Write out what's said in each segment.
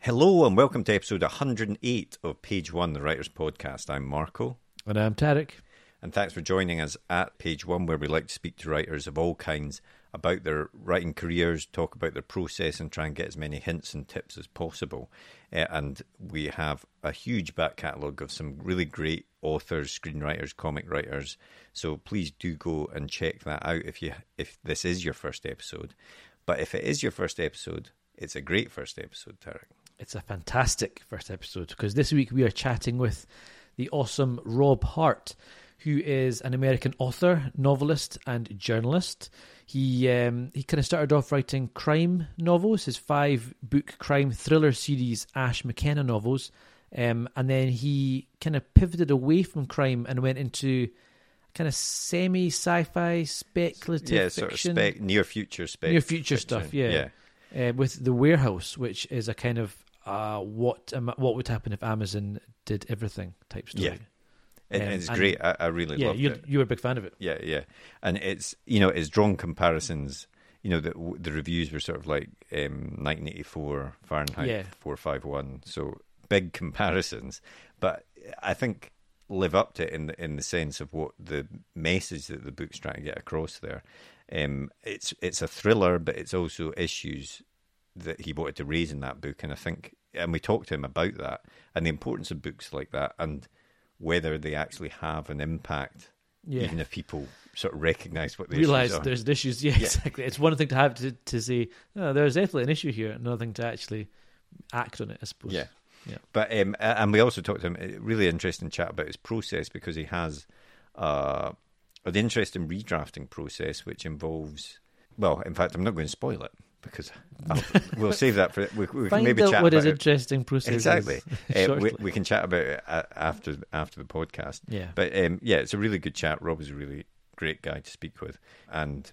Hello and welcome to episode 108 of Page One, the Writers Podcast. I'm Marco. And I'm Tarek. And thanks for joining us at Page One, where we like to speak to writers of all kinds about their writing careers, talk about their process, and try and get as many hints and tips as possible. Uh, and we have a huge back catalogue of some really great authors, screenwriters, comic writers. So please do go and check that out if you if this is your first episode. But if it is your first episode, it's a great first episode, Tarek. It's a fantastic first episode because this week we are chatting with the awesome Rob Hart, who is an American author, novelist, and journalist. He um, he kind of started off writing crime novels, his five book crime thriller series, Ash McKenna novels, um, and then he kind of pivoted away from crime and went into kind of semi sci-fi speculative yeah, fiction, of spec, near future spec, near future fiction. stuff. Yeah, yeah. Uh, with the warehouse, which is a kind of uh, what um, what would happen if Amazon did everything type story. Yeah. It, Um, it's and- great. I, I really yeah, you it. you were a big fan of it. Yeah, yeah, and it's you know it's drawn comparisons. You know the the reviews were sort of like um, 1984 Fahrenheit Yeah. 451, so big comparisons. But I think live up to it in the in the sense of what the message that the book's trying to get across there. Um, it's it's a thriller, but it's also issues that he wanted to raise in that book, and I think, and we talked to him about that and the importance of books like that, and whether they actually have an impact Yeah. even if people sort of recognise what the Realize issues are. there's issues. Yeah, exactly. It's one thing to have to to say oh, there's definitely an issue here, another thing to actually act on it. I suppose. Yeah. Yeah. But um, and we also talked to him a really interesting chat about his process because he has uh, an interesting redrafting process which involves. Well, in fact, I'm not going to spoil it because I'll, we'll save that for we, we can maybe chat what about it. What is interesting process Exactly. Uh, we, we can chat about it after after the podcast. Yeah. But um, yeah, it's a really good chat. Rob is a really great guy to speak with, and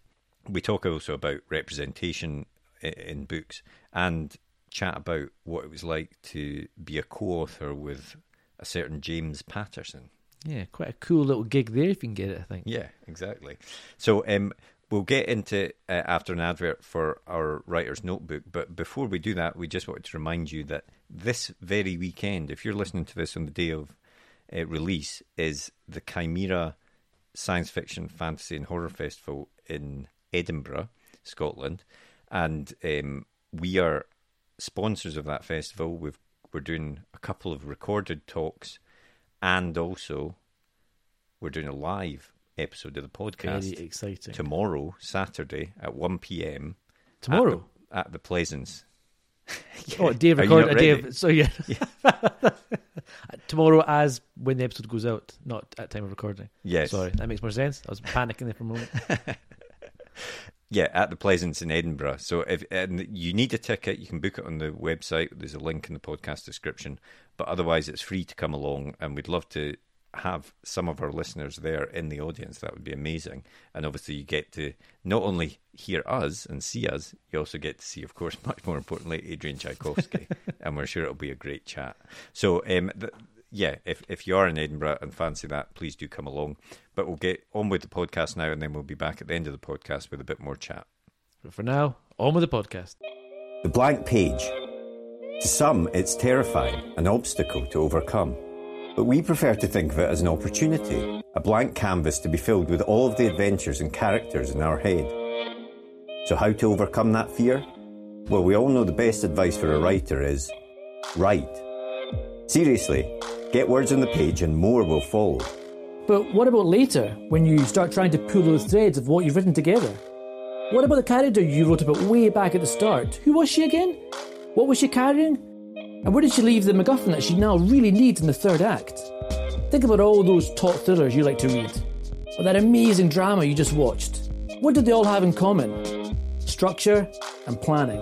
we talk also about representation i- in books and chat about what it was like to be a co-author with a certain James Patterson. yeah, quite a cool little gig there if you can get it. I think. Yeah, exactly. So um, we'll get into it uh, after an advert for our writer's notebook. But before we do that, we just wanted to remind you that this very weekend, if you're listening to this on the day of uh, release, is the Cymera Science Fiction, Fantasy and Horror Festival in Edinburgh, Scotland. And um, we are sponsors of that festival. We've, we're doing a couple of recorded talks and also we're doing a live episode of the podcast Very exciting. tomorrow, Saturday at 1 p.m. Tomorrow. at the, at the Pleasance. Oh, a day of record, a day ready? of so yeah. Tomorrow, as when the episode goes out, not at time of recording. Yes. Sorry, that makes more sense. I was panicking there for a moment. Yeah, at the Pleasance in Edinburgh. So if and you need a ticket, you can book it on the website. There's a link in the podcast description. But otherwise, it's free to come along, and we'd love to have some of our listeners there in the audience. That would be amazing. And obviously, you get to not only hear us and see us, you also get to see, of course, much more importantly, Adrian Tchaikovsky, and we're sure it'll be a great chat. So, um, th- yeah, if if you are in Edinburgh and fancy that, please do come along. But we'll get on with the podcast now, and then we'll be back at the end of the podcast with a bit more chat. But for now, on with the podcast. The blank page. To some, it's terrifying, an obstacle to overcome. But we prefer to think of it as an opportunity, a blank canvas to be filled with all of the adventures and characters in our head. So, how to overcome that fear? Well, we all know the best advice for a writer is write. Seriously, get words on the page and more will follow. But what about later, when you start trying to pull those threads of what you've written together? What about the character you wrote about way back at the start? Who was she again? What was she carrying? And where did she leave the MacGuffin that she now really needs in the third act? Think about all those top thrillers you like to read, or that amazing drama you just watched. What did they all have in common? Structure and planning.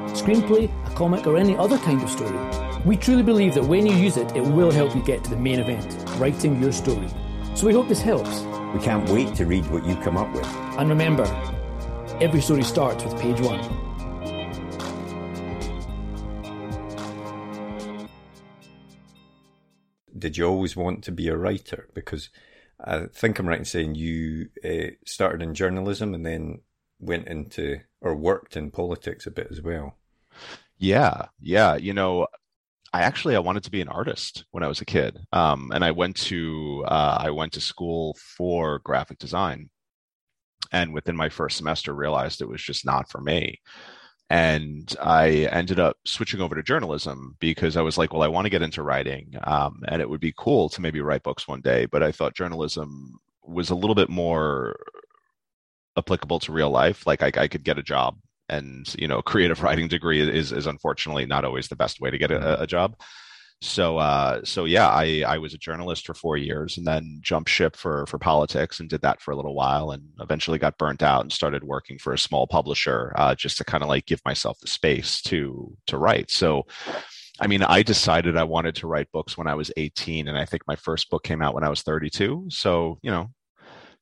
screenplay, a comic, or any other kind of story. We truly believe that when you use it, it will help you get to the main event, writing your story. So we hope this helps. We can't wait to read what you come up with. And remember, every story starts with page one. Did you always want to be a writer? Because I think I'm right in saying you uh, started in journalism and then went into or worked in politics a bit as well. Yeah, yeah. You know, I actually I wanted to be an artist when I was a kid, um, and I went to uh, I went to school for graphic design, and within my first semester realized it was just not for me, and I ended up switching over to journalism because I was like, well, I want to get into writing, um, and it would be cool to maybe write books one day, but I thought journalism was a little bit more applicable to real life. Like I, I could get a job and you know creative writing degree is is unfortunately not always the best way to get a, a job. So uh, so yeah i i was a journalist for four years and then jumped ship for for politics and did that for a little while and eventually got burnt out and started working for a small publisher uh, just to kind of like give myself the space to to write. So I mean, I decided I wanted to write books when I was 18, and I think my first book came out when I was 32. So, you know,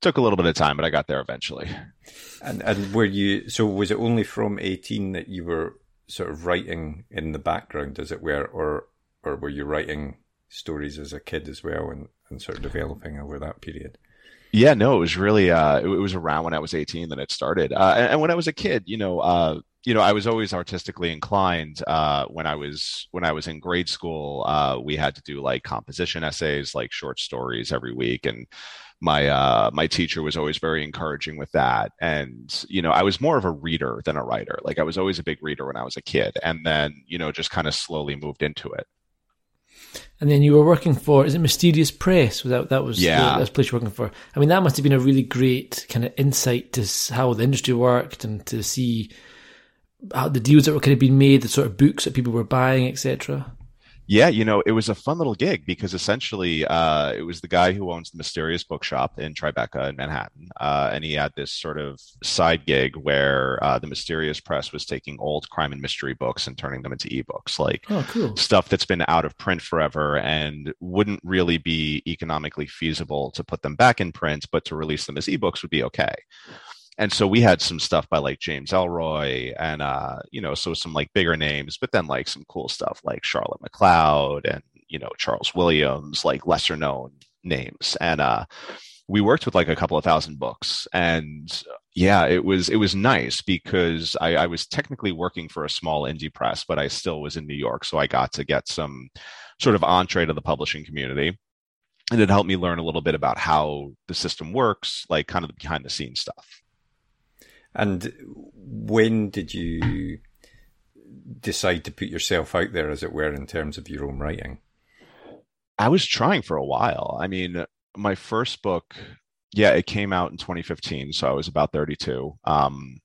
took a little bit of time, but I got there eventually. And and were you so was it only from eighteen that you were sort of writing in the background, as it were, or or were you writing stories as a kid as well and, and sort of developing over that period? Yeah, no, it was really uh, it, was around when I was 18 that it started. Uh, and, and, when I was a kid, you know, uh, you know, I was always artistically inclined. Uh, when I was when I was in grade school, uh, we had to do like composition essays, like short stories every week, and my uh, my teacher was always very encouraging with that. And you know, I was more of a reader than a writer. Like I was always a big reader when I was a kid, and then you know, just kind of slowly moved into it. And then you were working for is it Mysterious Press? That that was yeah. the, that's place you're working for. I mean, that must have been a really great kind of insight to how the industry worked and to see how the deals that were kind of being made, the sort of books that people were buying, etc. Yeah, you know, it was a fun little gig because essentially uh, it was the guy who owns the Mysterious Bookshop in Tribeca in Manhattan. Uh, and he had this sort of side gig where uh, the Mysterious Press was taking old crime and mystery books and turning them into ebooks, like oh, cool. stuff that's been out of print forever and wouldn't really be economically feasible to put them back in print, but to release them as ebooks would be okay and so we had some stuff by like James Ellroy and uh, you know, so some like bigger names, but then like some cool stuff like Charlotte MacLeod and you know Charles Williams, like lesser known names. And uh, we worked with like a couple of thousand books, and yeah, it was it was nice because I, I was technically working for a small indie press, but I still was in New York, so I got to get some sort of entree to the publishing community and it helped me learn a little bit about how the system works, like kind of the behind the scenes stuff. And when did you decide to put yourself out there, as it were, in terms of your own writing? I was trying for a while. I mean, my first book, yeah, it came out in 2015, so I was about 32. Um,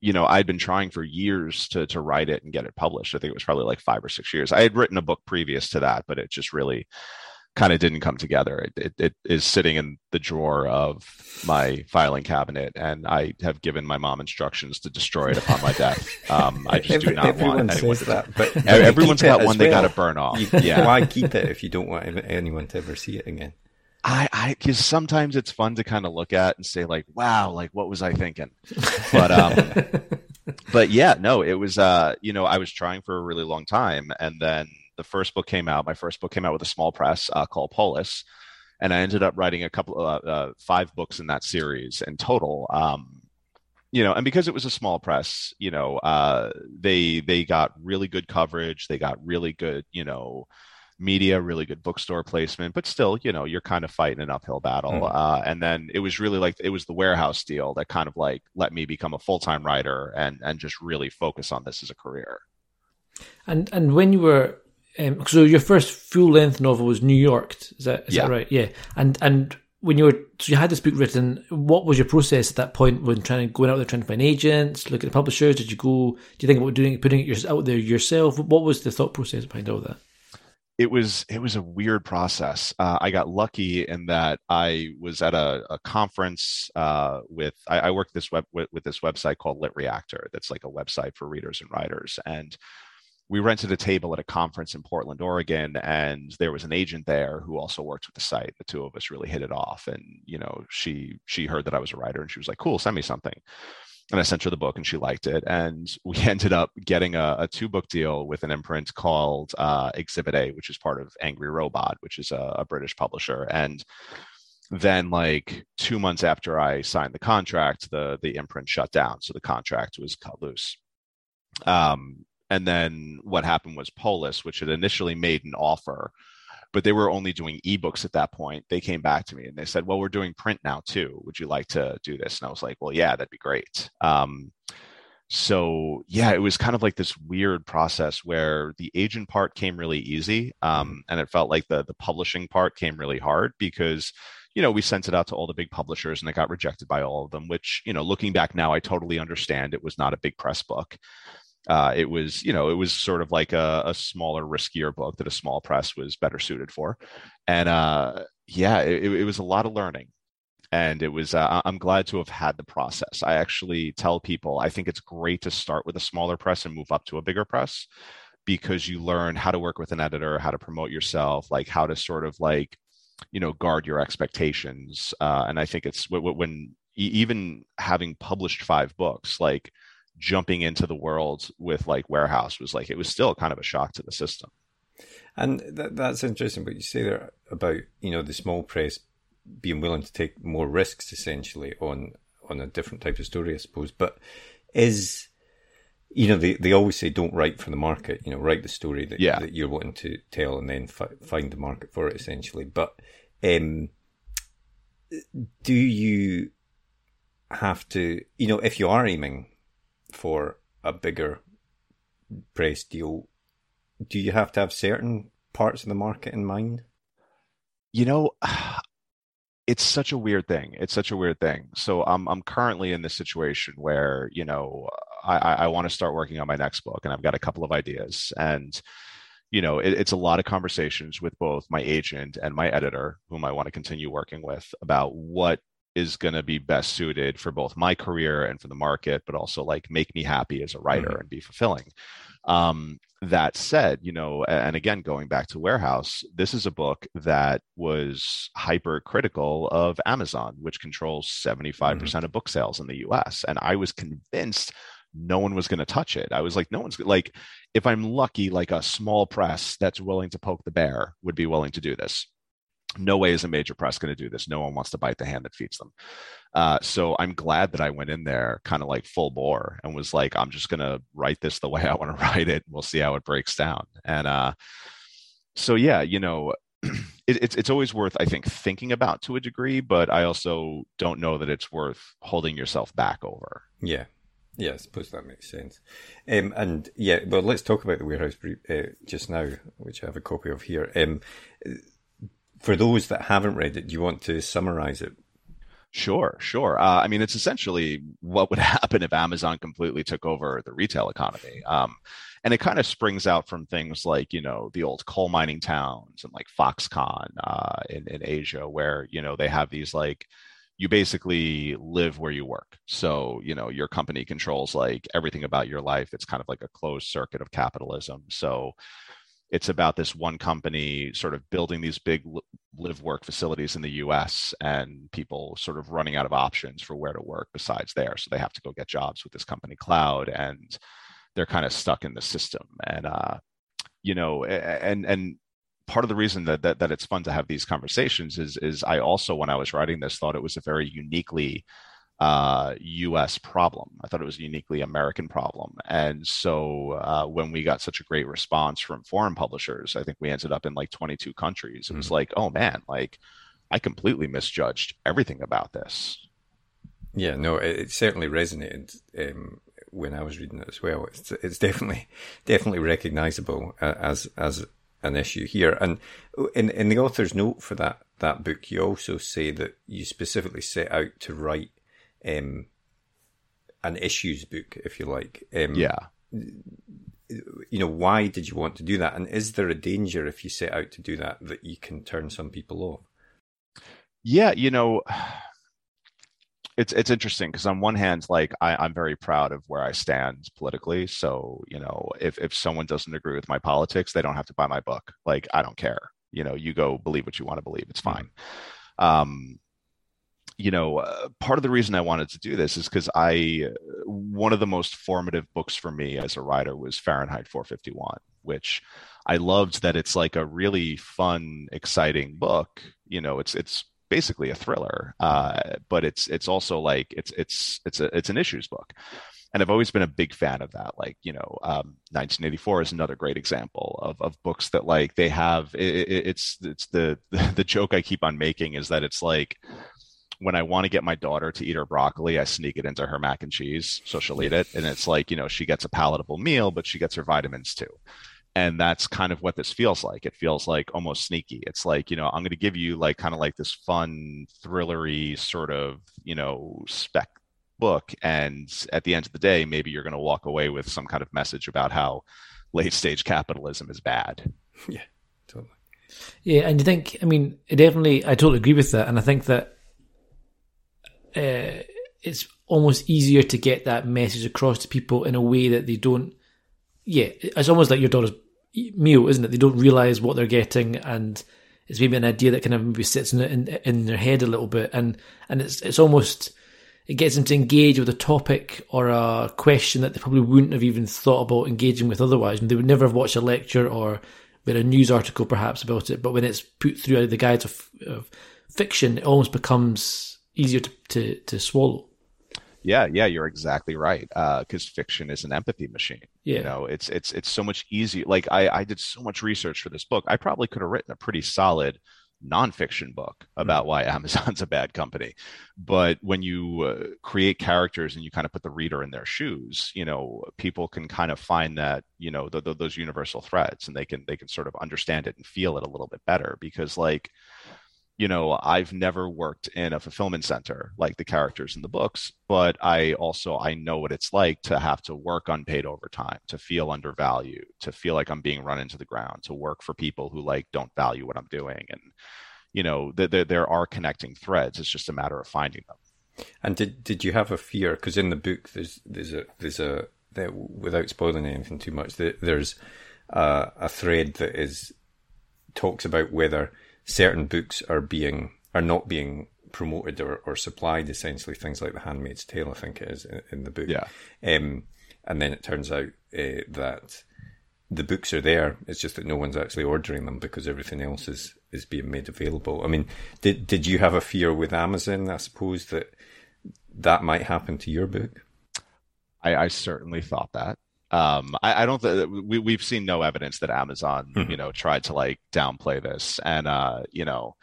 you know, I'd been trying for years to to write it and get it published. I think it was probably like five or six years. I had written a book previous to that, but it just really kind of didn't come together. It, it, it is sitting in the drawer of my filing cabinet, and I have given my mom instructions to destroy it upon my death. Um, I just Every, do not want anyone. Says that, but everyone's got one they got to burn off. You, yeah, why keep it if you don't want anyone to ever see it again? I, I, because sometimes it's fun to kind of look at and say like, wow, like what was I thinking? But um, but yeah, no, it was uh, you know, I was trying for a really long time, and then the first book came out. My first book came out with a small press uh, called Polis, and I ended up writing a couple, uh, uh, five books in that series in total. Um, you know, and because it was a small press, you know, uh, they they got really good coverage. They got really good, you know, media, really good bookstore placement, but still, you know, you're kind of fighting an uphill battle. Mm. Uh, and then it was really like it was the warehouse deal that kind of like let me become a full time writer and and just really focus on this as a career. And and when you were um, so your first full length novel was New York, is that is yeah. that right? Yeah. And and when you were so you had this book written, what was your process at that point when trying to going out there trying to find agents, look at the publishers? Did you go? Do you think about doing putting it out there yourself? What was the thought process behind all that? it was it was a weird process. Uh, I got lucky in that I was at a, a conference uh, with I, I worked this web with, with, this website called LitReactor. That's like a website for readers and writers. And we rented a table at a conference in Portland, Oregon, and there was an agent there who also worked with the site. The two of us really hit it off, and you know she she heard that I was a writer, and she was like, "Cool, send me something." and I sent her the book and she liked it. And we ended up getting a, a two book deal with an imprint called uh, Exhibit A, which is part of Angry Robot, which is a, a, British publisher. And then, like two months after I signed the contract, the the imprint shut down, so the contract was cut loose. Um, and then what happened was Polis, which had initially made an offer but they were only doing ebooks at that point. They came back to me and they said, "Well, we're doing print now too. Would you like to do this?" And I was like, "Well, yeah, that'd be great." Um, so yeah, it was kind of like this weird process where the agent part came really easy, um, and it felt like the the publishing part came really hard because you know, we sent it out to all the big publishers and it got rejected by all of them, which, you know, looking back now, I totally understand it was not a big press book uh, it was you know it was sort of like a, a, smaller riskier book that a small press was better suited for. And uh, yeah it, it, was a lot of learning. And it was uh, i'm glad to have had the process. I actually tell people i think it's great to start with a smaller press and move up to a bigger press because you learn how to work with an editor how to promote yourself like how to sort of like you know guard your expectations. Uh, and i think it's when even having published five books like jumping into the world with like warehouse was like it was still kind of a shock to the system. And that, that's interesting what you say there about you know the small press being willing to take more risks essentially on on a different type of story i suppose. But is you know they, they always say don't write for the market you know write the story that, yeah. that you're wanting to tell and then fi- find the market for it essentially. But um do you have to you know if you are aiming for a bigger press deal, do you have to have certain parts of the market in mind? You know, it's such a weird thing. It's such a weird thing. So I'm I'm currently in this situation where you know I I want to start working on my next book, and I've got a couple of ideas, and you know it, it's a lot of conversations with both my agent and my editor, whom I want to continue working with, about what is going to be best suited for both my career and for the market, but also like make me happy as a writer mm-hmm. and be fulfilling. Um, that said, you know, and again, going back to Warehouse, this is a book that was hypercritical of Amazon, which controls 75% mm-hmm. percent of book sales in the US. And I was convinced no one was going to touch it. I was like, no one's like, if I'm lucky, like a small press that's willing to poke the bear would be willing to do this no way is a major press going to do this. No one wants to bite the hand that feeds them. Uh, so I'm glad that I went in there kind of like full bore and was like, I'm just going to write this the way I want to write it. We'll see how it breaks down. And uh, so, yeah, you know, it, it's it's always worth I think thinking about to a degree, but I also don't know that it's worth holding yourself back over. Yeah, yeah, I suppose that makes sense. Um, and yeah, well, let's talk about the warehouse uh, just now, which I have a copy of here. Um, for those that haven't read it, do you want to summarize it? Sure, sure. Uh, I mean, it's essentially what would happen if Amazon completely took over the retail economy. Um, and it kind of springs out from things like, you know, the old coal mining towns and like Foxconn uh, in, in Asia, where, you know, they have these like, you basically live where you work. So, you know, your company controls like everything about your life. It's kind of like a closed circuit of capitalism. So, it's about this one company sort of building these big live work facilities in the US and people sort of running out of options for where to work besides there. So they have to go get jobs with this company cloud and they're kind of stuck in the system. And, uh, you know, and, and, part of the reason that, that that it's fun to have these conversations is is I also when I was writing this thought it was a very uniquely uh, U.S. problem. I thought it was a uniquely American problem, and so uh, when we got such a great response from foreign publishers, I think we ended up in like 22 countries. It was Mm. like, oh man, like I completely misjudged everything about this. Yeah, no, it, it certainly resonated um, when I was reading it as well. It's it's definitely definitely recognisable uh, as as an issue here. And in in the author's note for that that book, you also say that you specifically set out to write um, an issues book, if you like. Um, Yeah. you know, why did you want to do that? And is there a danger if you set out to do that that you can turn some people off? Yeah, you know, it's it's interesting because on one hand, like I, I'm very proud of where I stand politically. So, you know, if if someone doesn't agree with my politics, they don't have to buy my book. Like I don't care. You know, you go believe what you want to believe. It's fine. Um, you know, uh, part of the reason I wanted to do this is because I, one of the most formative books for me as a writer was Fahrenheit 451, which I loved that it's like a really fun, exciting book. You know, it's it's basically a thriller, uh, but it's it's also like it's it's it's a it's an issues book, and I've always been a big fan of that. Like you know, um, 1984 is another great example of of books that like they have. It, it, it's it's the the joke I keep on making is that it's like when I want to get my daughter to eat her broccoli, I sneak it into her mac and cheese so she'll eat it. And it's like, you know, she gets a palatable meal, but she gets her vitamins too. And that's kind of what this feels like. It feels like almost sneaky. It's like, you know, I'm going to give you like kind of like this fun, thrillery sort of, you know, spec book. And at the end of the day, maybe you're going to walk away with some kind of message about how late stage capitalism is bad. Yeah, totally. Yeah, and you think, I mean, it definitely, I totally agree with that. And I think that uh, it's almost easier to get that message across to people in a way that they don't, yeah, it's almost like your daughter's meal, isn't it? They don't realize what they're getting and it's maybe an idea that kind of maybe sits in, in, in their head a little bit. And, and it's, it's almost, it gets them to engage with a topic or a question that they probably wouldn't have even thought about engaging with otherwise. And they would never have watched a lecture or read a news article perhaps about it. But when it's put through the guides of, of fiction, it almost becomes easier to, to, to swallow. Yeah, yeah, you're exactly right. Because uh, fiction is an empathy machine. Yeah. You know, it's it's it's so much easier. Like I, I did so much research for this book. I probably could have written a pretty solid nonfiction book about mm-hmm. why Amazon's a bad company. But when you uh, create characters and you kind of put the reader in their shoes, you know, people can kind of find that, you know, th- th- those universal threads and they can they can sort of understand it and feel it a little bit better because like you know, I've never worked in a fulfillment center like the characters in the books, but I also I know what it's like to have to work unpaid overtime, to feel undervalued, to feel like I'm being run into the ground, to work for people who like don't value what I'm doing, and you know, th- th- there are connecting threads. It's just a matter of finding them. And did did you have a fear? Because in the book, there's there's a there's a that without spoiling anything too much, there's a, a thread that is talks about whether certain books are being are not being promoted or, or supplied essentially things like the handmaid's tale i think it is in, in the book. Yeah. Um, and then it turns out uh, that the books are there it's just that no one's actually ordering them because everything else is is being made available. I mean did did you have a fear with amazon i suppose that that might happen to your book? I, I certainly thought that um, I, I, don't th- we we've seen no evidence that Amazon mm-hmm. you know tried to like downplay this and uh you know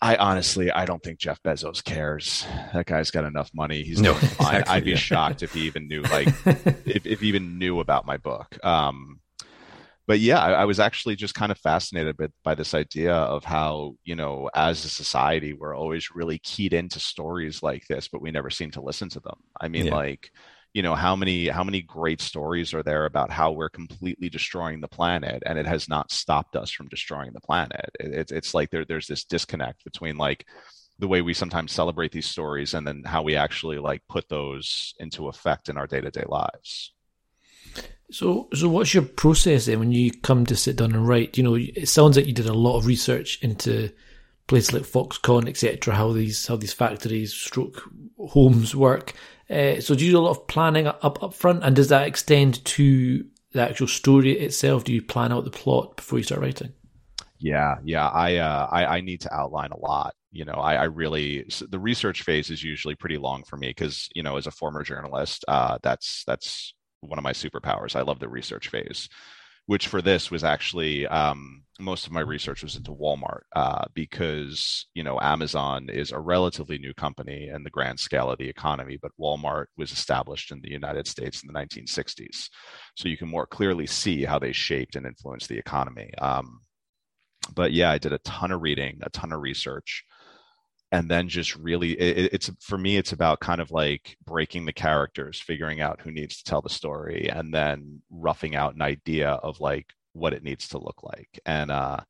I honestly I don't think Jeff Bezos cares that guy's got enough money he's no exactly, I, would be yeah. shocked if he even knew like if, if he even knew about my book um but yeah I, I was actually just kind of fascinated by, by this idea of how you know as a society we're always really keyed into stories like this but we never seem to listen to them I mean yeah. like you know how many how many great stories are there about how we're completely destroying the planet and it has not stopped us from destroying the planet? It, it, it's like there, there's this disconnect between like the way we sometimes celebrate these stories and then how we actually like put those into effect in our day-to-day lives. So so what's your process then when you come to sit down and write? You know it sounds like you did a lot of research into places like foxconn etc how these how these factories stroke homes work uh, so do you do a lot of planning up up front, and does that extend to the actual story itself? Do you plan out the plot before you start writing? Yeah, yeah. I uh, I, I need to outline a lot. you know i, I really the research phase is usually pretty long for me because you know as a former journalist uh, that's that's one of my superpowers i love the research phase which for this was actually um, most of my research was into Walmart uh, because you know Amazon is a relatively new company in the grand scale of the economy, but Walmart was established in the United States in the 1960s, so you can more clearly see how they shaped and influenced the economy. Um, but yeah, I did a ton of reading, a ton of research and then just really it, it's for me it's about kind of like breaking the characters figuring out who needs to tell the story and then roughing out an idea of like what it needs to look like. And uh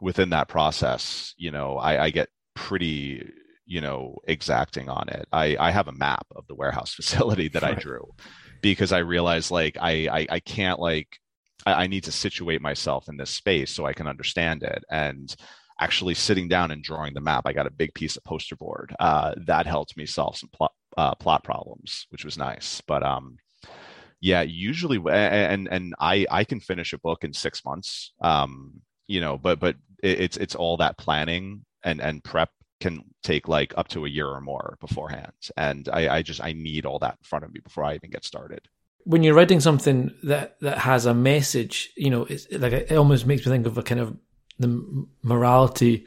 within that process you know i, I get pretty you know exacting on it. I i have a map of the warehouse facility that i drew because i realized like i i, I can't like I, I need to situate myself in this space so i can understand it. And actually sitting down and drawing the map. I got a big piece of poster board uh, that helped me solve some plot uh, plot problems, which was nice. But um, yeah, usually, and and I I can finish a book in six months. Um, you know, but but it's it's all that planning and and prep can take like up to a year or more beforehand, and I I just I need all that in front of me before I even get started when you're writing something that that has a message, you know, it's like it almost makes me think of a kind of the morality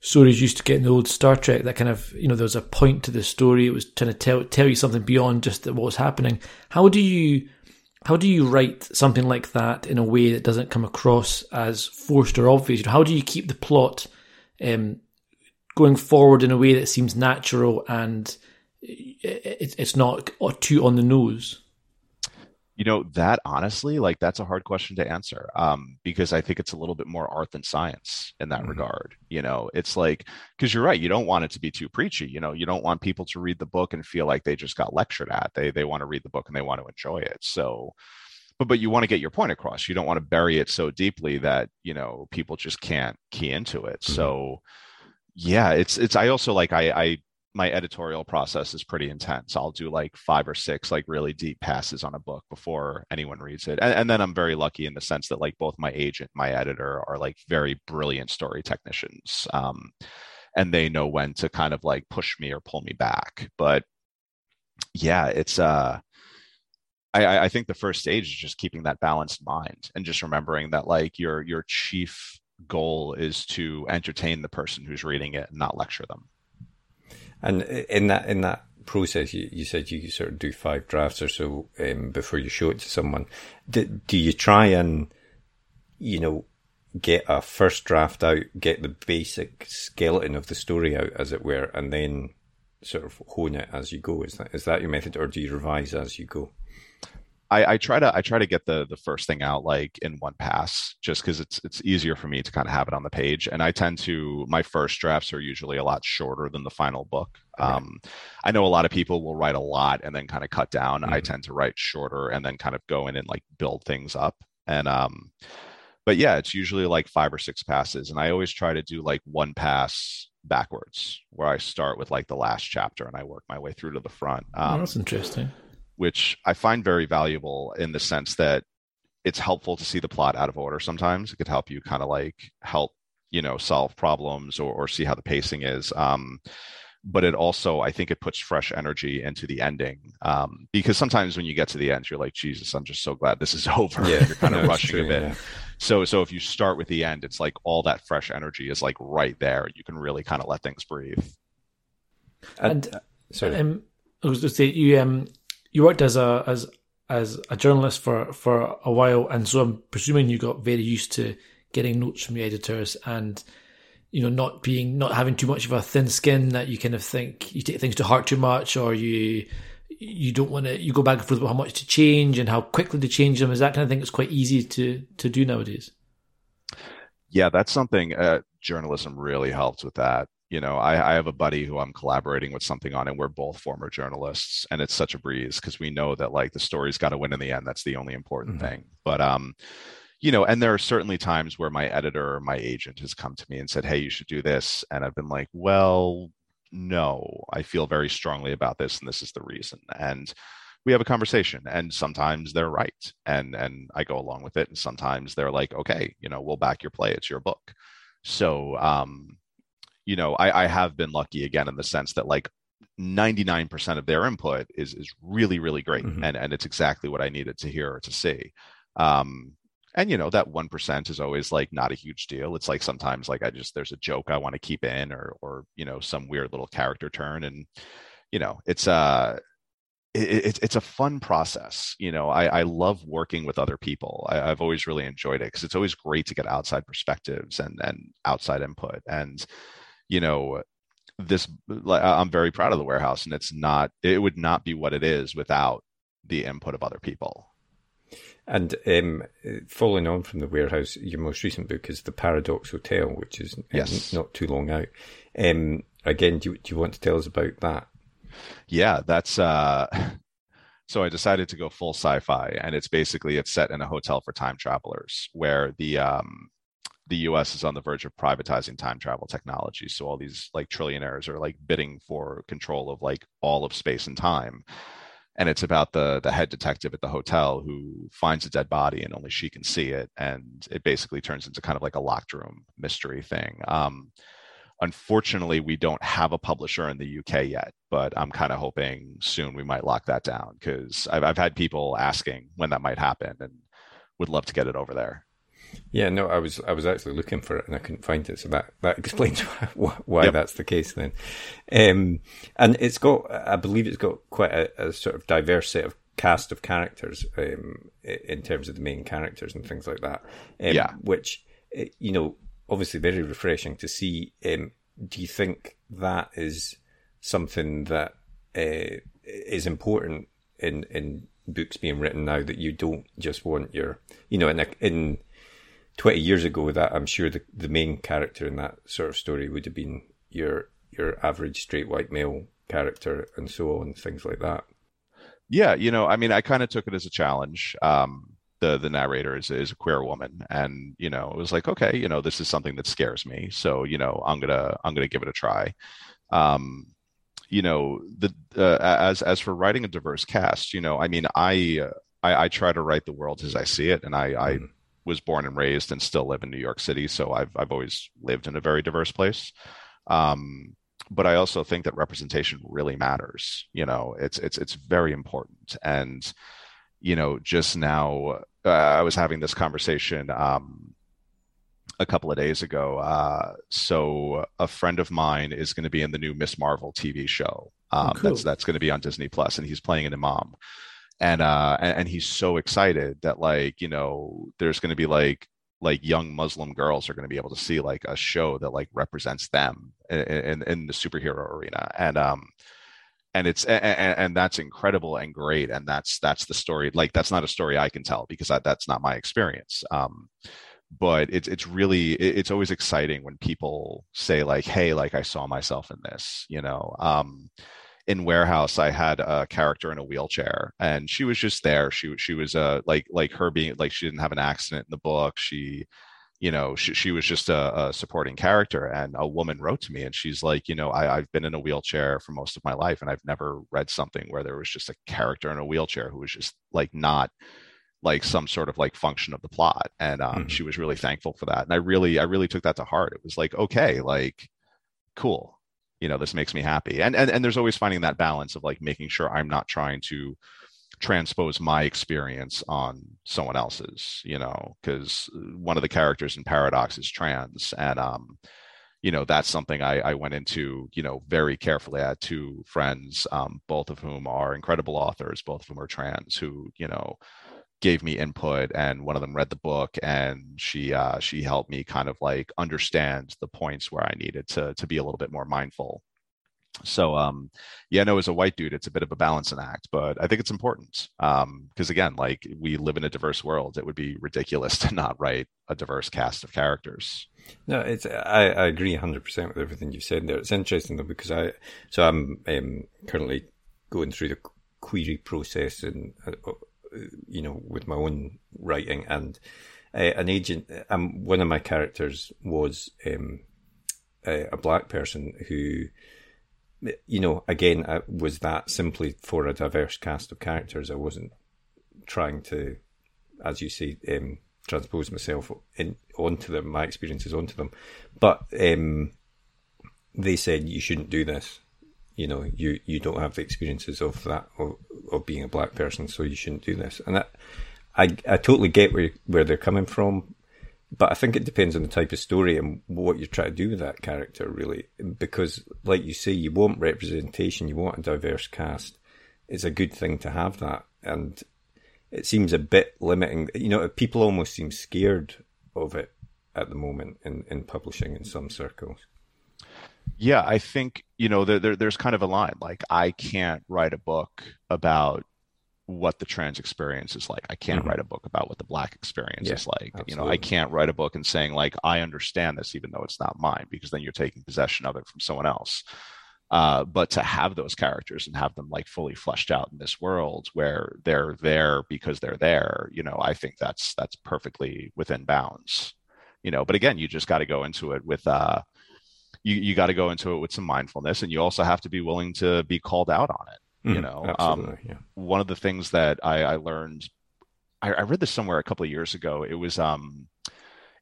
stories used to get in the old Star Trek. That kind of you know there was a point to the story. It was trying to tell tell you something beyond just what was happening. How do you how do you write something like that in a way that doesn't come across as forced or obvious? How do you keep the plot um, going forward in a way that seems natural and it's not too on the nose? You know that honestly like that's a hard question to answer um, because i think it's a little bit more art than science in that mm-hmm. regard you know it's like because you're right you don't want it to be too preachy you know you don't want people to read the book and feel like they just got lectured at they they want to read the book and they want to enjoy it so but but you want to get your point across you don't want to bury it so deeply that you know people just can't key into it mm-hmm. so yeah it's it's i also like i i my editorial process is pretty intense. I'll do like five or six like really deep passes on a book before anyone reads it. And, and, then I'm very lucky in the sense that like both my agent, my editor are like very brilliant story technicians. Um, and they know when to kind of like push me or pull me back. But yeah, it's uh I, I think the first stage is just keeping that balanced mind and just remembering that like your your chief goal is to entertain the person who's reading it and not lecture them. And in that in that process, you, you said you sort of do five drafts or so um, before you show it to someone. Do, do you try and you know get a first draft out, get the basic skeleton of the story out, as it were, and then sort of hone it as you go? Is that is that your method, or do you revise as you go? I, I, try to I try to get the the first thing out like in one pass, just because it's it's easier for me to kind of have it on the page. And I tend to my first drafts are usually a lot shorter than the final book. Right. Um, I know a lot of people will write a lot and then kind of cut down. Mm-hmm. I tend to write shorter and then kind of go in and like build things up. And um, but yeah, it's usually like five or six passes, and I always try to do like one pass backwards, where I start with like the last chapter and I work my way through to the front. Um, oh, that's interesting which I find very valuable in the sense that it's helpful to see the plot out of order sometimes. It could help you kind of like help, you know, solve problems or, or see how the pacing is. Um, but it also, I think it puts fresh energy into the ending. Um, because sometimes when you get to the end, you're like, Jesus, I'm just so glad this is over. Yeah. you're kind of rushing true, a bit. Yeah. So, so if you start with the end, it's like all that fresh energy is like right there. You can really kind of let things breathe. And, and uh, sorry. Um, I was to say, you, um, you worked as a as as a journalist for for a while, and so I'm presuming you got very used to getting notes from your editors and you know not being not having too much of a thin skin that you kind of think you take things to heart too much or you you don't want to you go back and forth about how much to change and how quickly to change them. Is that kind of thing it's quite easy to to do nowadays? Yeah that's something uh, journalism really helps with that you know I, I, have a buddy who i'm collaborating with something on and we're both former journalists and it's such a breeze because we know that like the story's got to win in the end that's the only important mm-hmm. thing but um you know and there are certainly times where my editor or my agent has come to me and said hey you should do this and i've been like well no i feel very strongly about this and this is the reason and we have a conversation and sometimes they're right and and i go along with it and sometimes they're like okay you know we'll back your play it's your book so um you know, I, I have been lucky again in the sense that like 99% of their input is is really really great mm-hmm. and and it's exactly what i needed to hear or to see. Um and you know that 1% is always like not a huge deal. It's like sometimes like i just there's a joke i want to keep in or or you know some weird little character turn and you know it's uh it, it, it's a fun process you know. I i love working with other people. I, have always really enjoyed it because it's always great to get outside perspectives and and outside input. And you know this i'm very proud of the warehouse and it's not it would not be what it is without the input of other people and um, following on from the warehouse, your most recent book is The Paradox Hotel, which is um, yes. not too long out. Um, again, do you, do you want to tell us about that? Yeah, that's uh, so I decided to go full sci-fi, and it's basically it's set in a hotel for time travelers, where the um, the U.S. is on the verge of privatizing time travel technology. So all these like trillionaires are like bidding for control of like all of space and time and it's about the the head detective at the hotel who finds a dead body and only she can see it and it basically turns into kind of like a locked room mystery thing um, unfortunately we don't have a publisher in the uk yet but i'm kind of hoping soon we might lock that down because I've, I've had people asking when that might happen and would love to get it over there yeah, no, I was I was actually looking for it and I couldn't find it, so that that explains why, why yep. that's the case then. Um, and it's got, I believe, it's got quite a, a sort of diverse set of cast of characters um, in terms of the main characters and things like that. Um, yeah, which eh, you know, obviously, very refreshing to see. Um, do you think that is something that uh, is important in in books being written now that you don't just want your, you know, in a, in 20 years ago that I'm sure the, the main character in that sort of story would have been your your average straight white male character and so on, things like that. Yeah, you know, I mean, I kind of took it as a challenge. Um, the the narrator is is a queer woman, and you know, it was like, okay, you know, this is something that scares me, so you know, I'm gonna I'm gonna give it a try. Um, you know, the uh, as as for writing a diverse cast, you know, I mean, I uh, I, I, try to write the world as I see it, and I. I was born and raised and still live in New York City, so I've I've always lived in a very diverse place. Um, but I also think that representation really matters. You know, it's it's it's very important. And you know, just now uh, I was having this conversation um, a couple of days ago. Uh, so a friend of mine is going to be in the new Miss Marvel TV show. Oh, um, oh, cool. That's that's going to be on Disney Plus, and he's playing an imam and uh and, and he's so excited that like you know there's going to be like like young Muslim girls are going to be able to see like a show that like represents them in, in, in the superhero arena, and um, and it's and, and, that's incredible and great, and that's that's the story. Like that's not a story I can tell because I, that's not my experience. Um, but it's it's really it's always exciting when people say like, hey, like I saw myself in this, you know. Um, in warehouse i had a character in a wheelchair and she was just there. She she was uh like like her being like she didn't have an accident in the book. She you know she, she was just a, a, supporting character and a woman wrote to me and she's like you know I, i've been in a wheelchair for most of my life and i've never read something where there was just a character in a wheelchair who was just like not like some sort of like function of the plot. And um, mm-hmm. she was really thankful for that and i really i really took that to heart. It was like okay like cool you know this makes me happy. And and, and there's always finding that balance of like making sure i'm not trying to transpose my experience on someone else's you know because one of the characters in paradox is trans. And um you know that's something I, I went into you know very carefully. I had two friends um, both of whom are incredible authors both of whom are trans who you know gave me input and one of them read the book and she uh, she helped me kind of like understand the points where i needed to to be a little bit more mindful. So um yeah no as a white dude it's a bit of a balancing act but i think it's important um because again like we live in a diverse world. It would be ridiculous to not write a diverse cast of characters. No it's i, I agree 100% with everything you've said there. It's interesting though because i so i'm um, currently going through the query process and uh, you know, with my own writing. And uh, an agent, um, one of my characters was um, a, a, black person who, you know, again, uh, was that simply for a diverse cast of characters. I wasn't trying to, as you say, um, transpose myself in onto them, my experiences onto them. But um, they said you shouldn't do this. You know, you you don't have the experiences of that of, of being a black person, so you shouldn't do this. And I, I, I totally get where where they're coming from, but I think it depends on the type of story and what you're trying to do with that character, really. Because, like you say, you want representation, you want a diverse cast. It's a good thing to have that, and it seems a bit limiting. You know, people almost seem scared of it at the moment in, in publishing in some circles. Yeah, I think you know there, there, there's kind of a line like I can't write a book about what the trans experience is like. I can't mm-hmm. write a book about what the black experience yeah, is like. Absolutely. You know, I can't write a book and saying like I understand this even though it's not mine because then you're taking possession of it from someone else. Uh, but to have those characters and have them like fully fleshed out in this world where they're there because they're there, you know, I think that's that's perfectly within bounds. You know, but again, you just got to go into it with uh you, you got to go into it with some mindfulness and you also have to be willing to be called out on it. Mm, you know, um, yeah. one of the things that I, I learned, I, I, read this somewhere a couple of years ago. It was, um,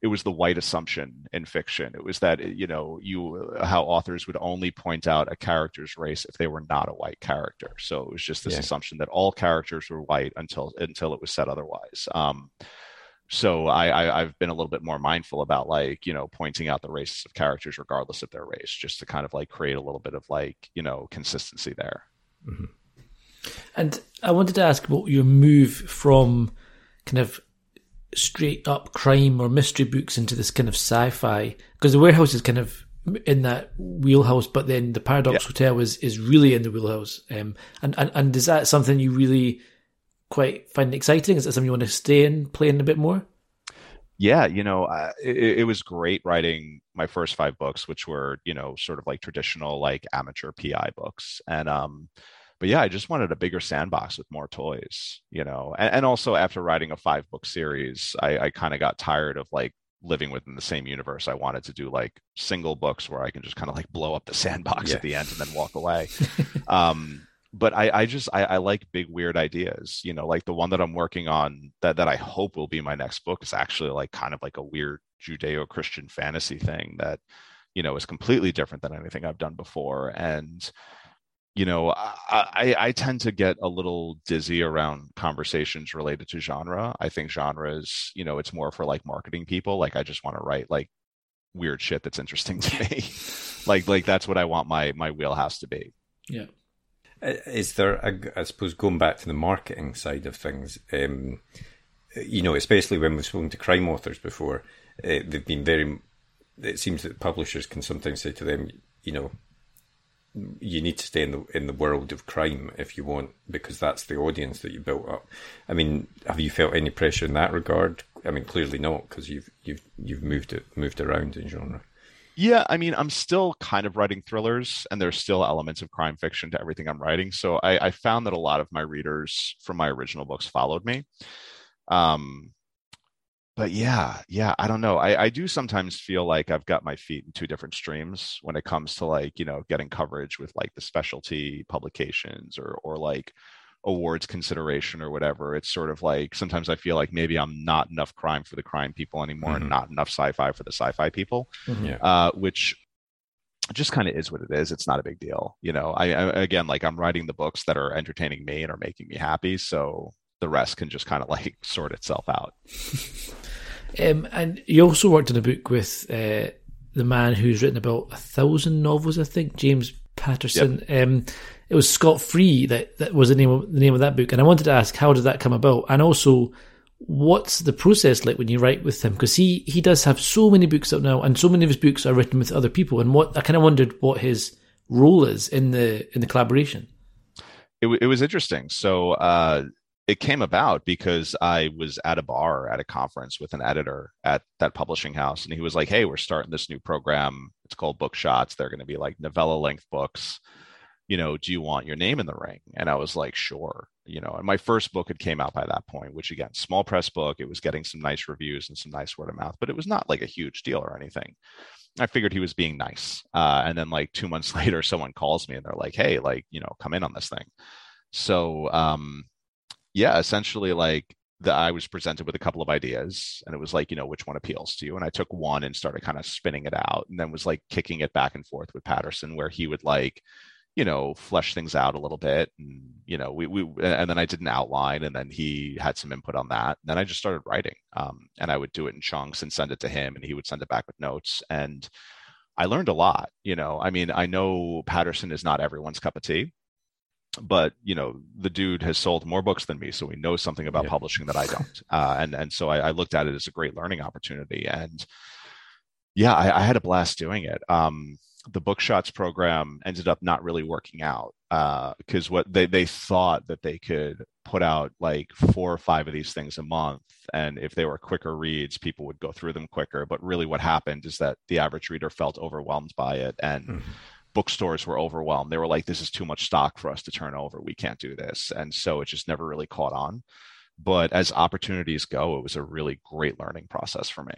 it was the white assumption in fiction. It was that you know you how authors would only point out a character's race if they were not a white character. So it was just this yeah. assumption that all characters were white until until it was said otherwise. Um, so I, I have been a little bit more mindful about like you know pointing out the races of characters regardless of their race, just to kind of like create a little bit of like you know consistency there. Mm-hmm. And I wanted to ask about your move from kind of straight up crime or mystery books into this kind of sci-fi because the warehouse is kind of in that wheelhouse, but then the Paradox yeah. Hotel is is really in the wheelhouse. Um, and, and and is that something you really quite find exciting? Is that something you want to stay in, play in a bit more? Yeah, you know, uh, it, it, was great writing my first five books, which were, you know, sort of like traditional, like amateur PI books. And, um, but yeah, I just wanted a bigger sandbox with more toys, you know, and, and also after writing a five book series, I, I kind of got tired of like living within the same universe. I wanted to do like single books where I can just kind of like blow up the sandbox yeah. at the end and then walk away. um, but I, I just I, I, like big weird ideas you know like the one that i'm working on that that i hope will be my next book is actually like kind of like a weird judeo-christian fantasy thing that you know is completely different than anything i've done before. And you know I, I, I tend to get a little dizzy around conversations related to genre. I think genre is you know it's more for like marketing people. Like i just want to write like weird shit that's interesting to me. Like like that's what i want my my wheelhouse to be. Yeah is there, I suppose, going back to the marketing side of things, um, you know, especially when we've spoken to crime authors before, uh, they've been very. It seems that publishers can sometimes say to them, you know, you need to stay in the in the world of crime if you want, because that's the audience that you built up. I mean, have you felt any pressure in that regard? I mean, clearly not, because you've you've you've moved it moved around in genre. Yeah, I mean, I'm still kind of writing thrillers, and there's still elements of crime fiction to everything I'm writing. So I, I found that a lot of my readers from my original books followed me. Um, but yeah, yeah, I don't know. I, I do sometimes feel like I've got my feet in two different streams when it comes to like, you know, getting coverage with like the specialty publications or or like awards consideration or whatever. It's sort of like sometimes I feel like maybe I'm not enough crime for the crime people anymore mm-hmm. and not enough sci-fi for the sci-fi people, mm-hmm. uh, which just kind of is what it is. It's not a big deal. You know, I, I, again, like I'm writing the books that are entertaining me and are making me happy. So the rest can just kind of like sort itself out. um, and you also worked in a book with uh, the man who's written about a thousand novels, I think, James Patterson. Yep. Um, it was Scott Free that, that was the name of the name of that book. And I wanted to ask, how did that come about? And also, what's the process like when you write with him? Because he he does have so many books out now, and so many of his books are written with other people. And what I kind of wondered what his role is in the in the collaboration. It, it was interesting. So uh, it came about because I was at a bar at a conference with an editor at that publishing house, and he was like, "Hey, we're starting this new program. It's called Book Shots. They're going to be like novella length books." You know, do you want your name in the ring? And I was like, sure. You know, and my first book had came out by that point, which again, small press book. It was getting some nice reviews and some nice word of mouth, but it was not like a huge deal or anything. I figured he was being nice. Uh, and then like two months later, someone calls me and they're like, hey, like, you know, come in on this thing. So um, yeah, essentially like that I was presented with a couple of ideas and it was like, you know, which one appeals to you? And I took one and started kind of spinning it out and then was like kicking it back and forth with Patterson where he would like, you know, flesh things out a little bit. And, you know, we, we, and then I did an outline and then he had some input on that. And then I just started writing. Um, and I would do it in chunks and send it to him and he would send it back with notes. And I learned a lot, you know, I mean, I know Patterson is not everyone's cup of tea but you know the dude has sold more books than me so he knows something about yeah. publishing that i don't uh, and and so I, I, looked at it as a great learning opportunity and yeah i, I had a blast doing it um, the bookshots program ended up not really working out because uh, what they, they thought that they could put out like four or five of these things a month and if they were quicker reads people would go through them quicker but really what happened is that the average reader felt overwhelmed by it and mm-hmm bookstores were overwhelmed. They were like, this is too much stock for us to turn over. We can't do this. And so it just never really caught on. But as opportunities go, it was a really great learning process for me.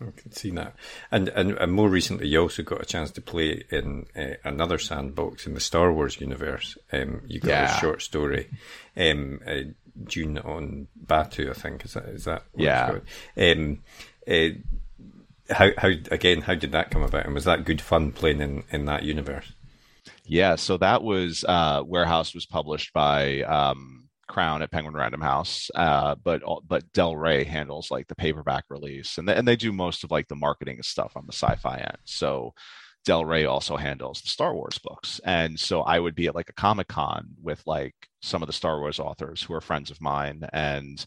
I can see that. And, and, and more recently, you also got a chance to play in uh, another sandbox in the Star Wars universe. Um, you got yeah. a short story, um, uh, Dune on Batu, I think. Is that, is that yeah. Um, uh, how how again how did that come about and was that good fun playing in in that universe yeah so that was uh warehouse was published by um crown at penguin random house uh but but del rey handles like the paperback release and they, and they do most of like the marketing stuff on the sci-fi end. So del rey also handles the star wars books and so i would be at like a comic-con with like some of the star wars authors who are friends of mine and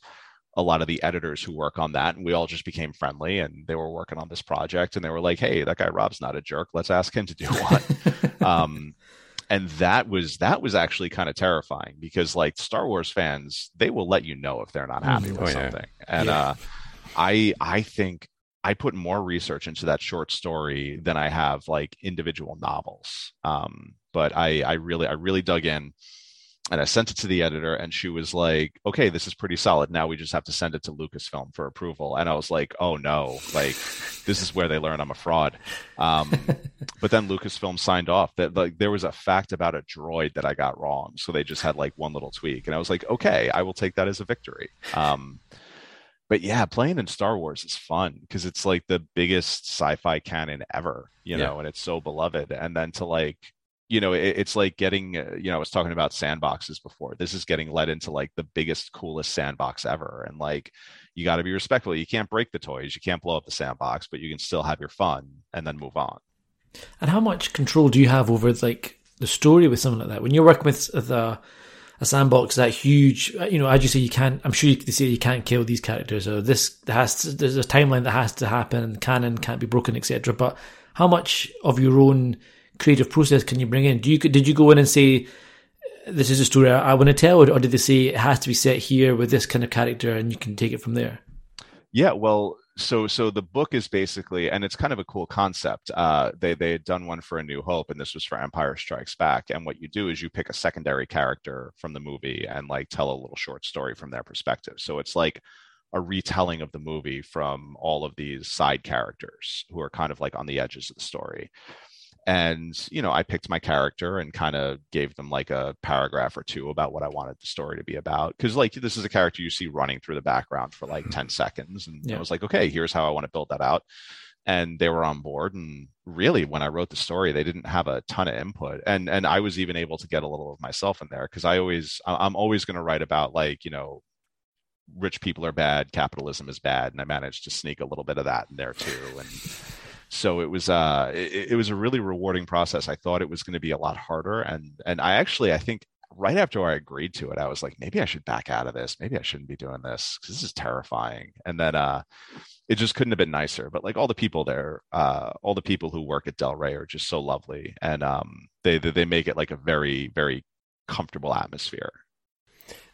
a lot of the editors who work on that and we all just became friendly and they were working on this project and they were like hey that guy rob's not a jerk. Let's ask him to do one. Um, and that was that was actually kind of terrifying because like star wars fans they will let you know if they're not happy mm, with oh, something yeah. and yeah. uh, i i think i put more research into that short story than i have like individual novels um, but i i really i really dug in and I sent it to the editor, and she was like, "Okay, this is pretty solid. Now we just have to send it to Lucasfilm for approval." And I was like, "Oh no! Like, this is where they learn I'm a fraud." Um, but then Lucasfilm signed off that like there was a fact about a droid that I got wrong, so they just had like one little tweak, and I was like, "Okay, I will take that as a victory." Um, but yeah, playing in Star Wars is fun because it's like the biggest sci-fi canon ever, you know, yeah. and it's so beloved. And then to like you know it, it's like getting uh, you know i was talking about sandboxes before. This is getting led into like the biggest coolest sandbox ever and like you got to be respectful. You can't break the toys you can't blow up the sandbox but you can still have your fun and then move on. And how much control do you have over like the story with something like that? When you're working with the a sandbox that huge uh, you know as you say you can't i'm sure you can say you can't kill these characters or this has to, there's a timeline that has to happen and canon can't be broken etc but how much of your own creative process can you bring in? Do you did you go in and say this is a story I, want to tell, or, or did they say it has to be set here with this kind of character and you can take it from there? Yeah, well, so so the book is basically, and it's kind of a cool concept. Uh, they they had done one for A New Hope, and this was for Empire Strikes Back. And what you do is you pick a secondary character from the movie and like tell a little short story from their perspective. So it's like a retelling of the movie from all of these side characters who are kind of like on the edges of the story and you know i picked my character and kind of gave them like a paragraph or two about what i wanted the story to be about because like this is a character you see running through the background for like mm-hmm. 10 seconds and yeah. i was like okay here's how i want to build that out and they were on board and really when i wrote the story they didn't have a ton of input and and i was even able to get a little of myself in there because i always i'm always going to write about like you know rich people are bad capitalism is bad and i managed to sneak a little bit of that in there too and so it was uh it, it was a really rewarding process. I thought it was going to be a lot harder and and i actually i think right after i agreed to it i was like maybe i should back out of this. Maybe i shouldn't be doing this because this is terrifying. And then uh it just couldn't have been nicer but like all the people there uh all the people who work at del rey are just so lovely and um they they make it like a very very comfortable atmosphere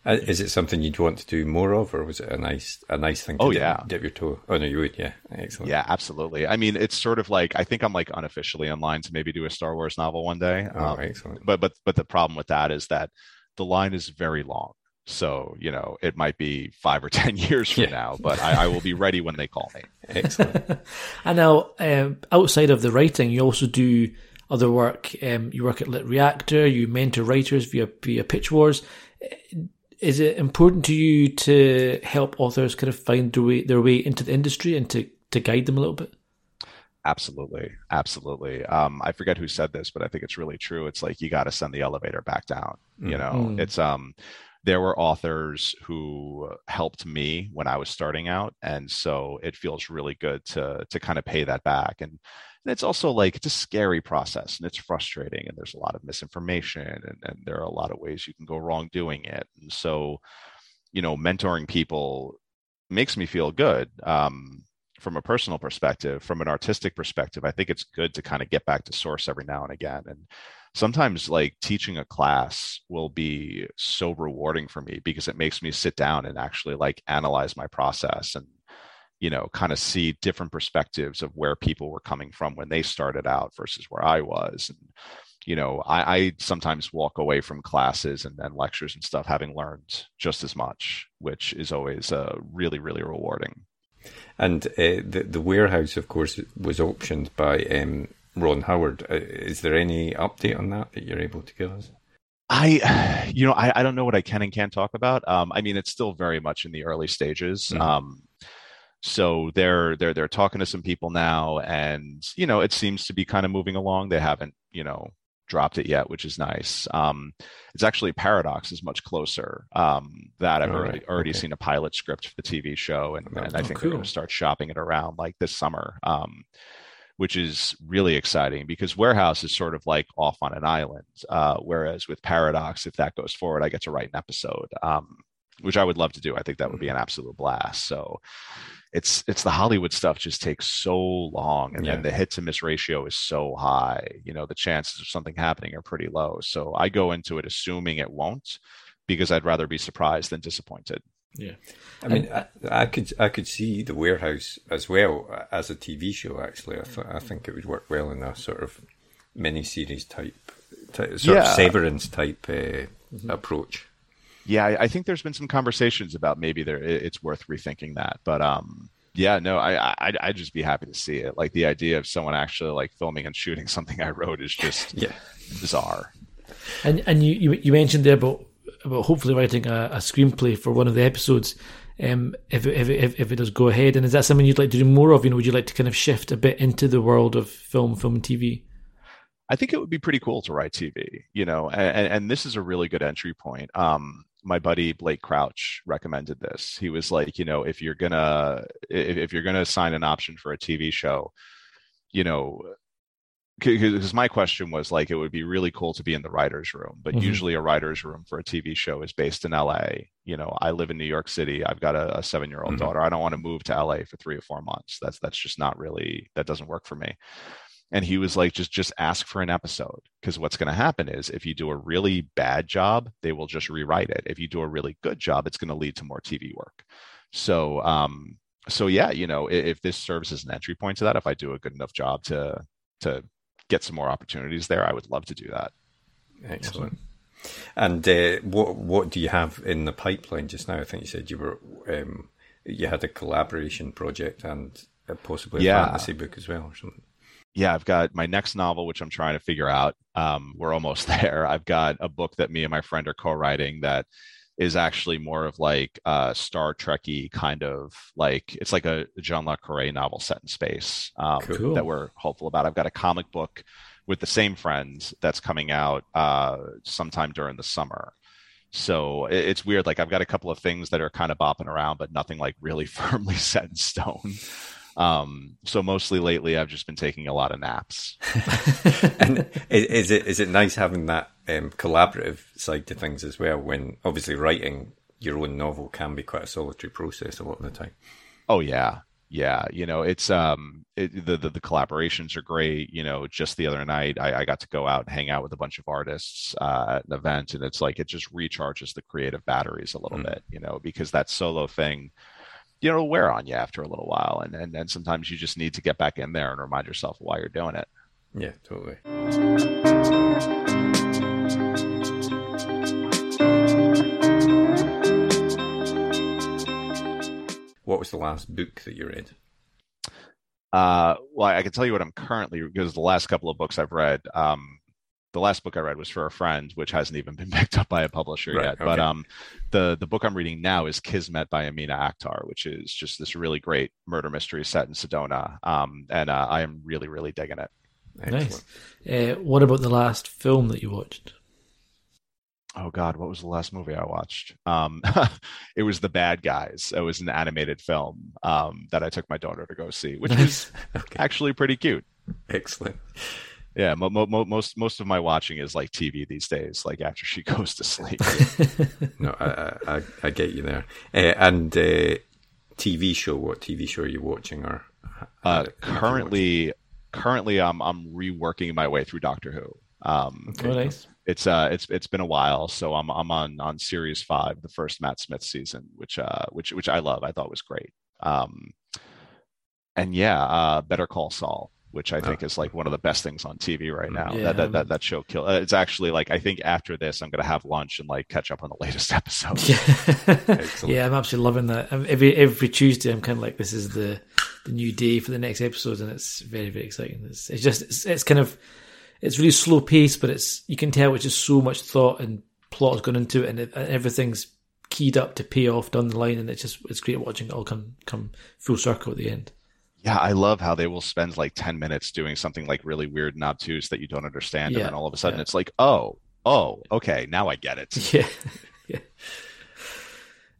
is it something you'd want to do more of, or was it a nice a nice thing to oh, dip, yeah. dip your toe? Oh no, you would, yeah, excellent. Yeah, absolutely. I mean, it's sort of like I think I'm like unofficially in line to maybe do a Star Wars novel one day. Oh, um, excellent. But but but the problem with that is that the line is very long. So you know, it might be five or ten years from yeah. now, but I, I, will be ready when they call me. Excellent. and now, um, outside of the writing, you also do other work. Um, you work at LitReactor. You mentor writers via via Pitch Wars is it important to you to help authors kind of find their way their way into the industry and to to guide them a little bit? Absolutely, absolutely. Um, I forget who said this, but I think it's really true. It's like you got to send the elevator back down. Mm. You know, mm. it's um, there were authors who helped me when I was starting out, and so it feels really good to to kind of pay that back. And, and it's also like it's a scary process, and it's frustrating, and there's a lot of misinformation, and, and there are a lot of ways you can go wrong doing it. And so, you know, mentoring people makes me feel good. Um, from a personal perspective, from an artistic perspective, I think it's good to kind of get back to source every now and again. And sometimes like teaching a class will be so rewarding for me because it makes me sit down and actually like analyze my process and you know kind of see different perspectives of where people were coming from when they started out versus where i was and you know i, I sometimes walk away from classes and, and lectures and stuff having learned just as much which is always uh, really really rewarding and uh, the the warehouse of course was optioned by um, Ron Howard. Uh, is there any update on that that you're able to give us? I, you know, I, I don't know what I can and can't talk about. Um, I mean, it's still very much in the early stages. Mm-hmm. Um, so they're they're they're talking to some people now, and you know, it seems to be kind of moving along. They haven't, you know, dropped it yet, which is nice. Um, it's actually Paradox is much closer. Um, that I've already right. already okay. seen a pilot script for the TV show, and, and I think cool. they're going to start shopping it around like this summer. Um, which is really exciting because Warehouse is sort of like off on an island. Uh, whereas with Paradox, if that goes forward, I get to write an episode, um, which I would love to do. I think that would be an absolute blast. So it's it's the Hollywood stuff just takes so long, and yeah. then the hit to miss ratio is so high. You know, the chances of something happening are pretty low. So I go into it assuming it won't, because I'd rather be surprised than disappointed. Yeah, I mean, I, I, could I could see the warehouse as well as a TV show. Actually, I, th- I think it would work well in a sort of mini series type, type sort yeah. of Severance type uh, mm-hmm. approach. Yeah, I, I, think there's been some conversations about maybe there it's worth rethinking that, but um, yeah, no, I, I I'd just be happy to see it. Like the idea of someone actually like filming and shooting something I wrote is just yeah bizarre. And and you you, you mentioned there about about hopefully writing a, a screenplay for one of the episodes. Um, if, if, if, if it does go ahead, and is that something you'd like to do more of? You know, would you like to kind of shift a bit into the world of film, film and TV? I think it would be pretty cool to write TV, you know, and, and this is a really good entry point. Um, my buddy Blake Crouch recommended this. He was like, you know, if you're gonna if, if you're gonna sign an option for a TV show, you know, because my question was like it would be really cool to be in the writers room but mm-hmm. usually a writers room for a tv show is based in la you know i live in new york city i've got a, a seven year old mm-hmm. daughter i don't want to move to la for three or four months that's that's just not really that doesn't work for me and he was like just just ask for an episode because what's going to happen is if you do a really bad job they will just rewrite it if you do a really good job it's going to lead to more tv work so um so yeah you know if, if this serves as an entry point to that if i do a good enough job to to get some more opportunities there, I would love to do that. Excellent. And uh, what what do you have in the pipeline just now? I think you said you were um, you had a collaboration project and possibly a yeah. fantasy book as well, or something. Yeah, I've got my next novel, which I'm trying to figure out. Um, we're almost there. I've got a book that me and my friend are co-writing that is actually more of like a Star Trekky kind of like it's like a John le Carre novel set in space um, cool. that we're hopeful about. I've got a comic book with the same friends that's coming out uh, sometime during the summer. So it's weird. Like I've got a couple of things that are kind of bopping around, but nothing like really firmly set in stone. Um, so mostly lately, I've just been taking a lot of naps. and is it is it nice having that um, collaborative side to things as well? When obviously writing your own novel can be quite a solitary process a lot of the time. Oh yeah, yeah. You know, it's um it, the, the, the collaborations are great. You know, just the other night I, I got to go out and hang out with a bunch of artists uh, at an event, and it's like it just recharges the creative batteries a little mm. bit. You know, because that solo thing you know, wear on you after a little while. And, and, and sometimes you just need to get back in there and remind yourself why you're doing it. Yeah, totally. What was the last book that you read? Uh, well, I can tell you what I'm currently because the last couple of books I've read, um, the last book I read was for a friend, which hasn't even been picked up by a publisher Right, yet. But um, the the book I'm reading now is Kismet by Amina Akhtar, which is just this really great murder mystery set in Sedona. Um, and uh, I am really really digging it. Nice. Uh, what about the last film that you watched? Oh God, what was the last movie I watched? Um, it was The Bad Guys. It was an animated film um, that I took my daughter to go see, which was Okay. actually pretty cute. Excellent. Yeah, mo- mo- mo- most most of my watching is like TV these days, like after she goes to sleep. No, I, I, I, I get you there. Uh, and uh, TV show, what TV show are you watching? Or Uh, have you currently, currently, I'm I'm reworking my way through Doctor Who. Um, Oh, nice. it's uh, it's it's been a while, so I'm I'm on on series five, the first Matt Smith season, which uh, which which I love. I thought was great. Um, and yeah, uh, Better Call Saul, which I think is like one of the best things on TV right now. Yeah, that, that that that show kill. Uh, it's actually like I think after this, I'm gonna have lunch and like catch up on the latest episode. Excellent. yeah, I'm absolutely loving that. Um, Every every Tuesday, I'm kind of like, this is the the new day for the next episode, and it's very very exciting. It's, it's just it's, it's kind of it's really slow paced, but it's you can tell it's just so much thought and plot has gone into it, and, it, and everything's keyed up to pay off down the line, and it's just it's great watching it all come come full circle at the end. Yeah, I love how they will spend like 10 minutes doing something like really weird and obtuse that you don't understand. Yeah, and then all of a sudden yeah. it's like, oh, oh, okay, now I get it. Yeah, yeah.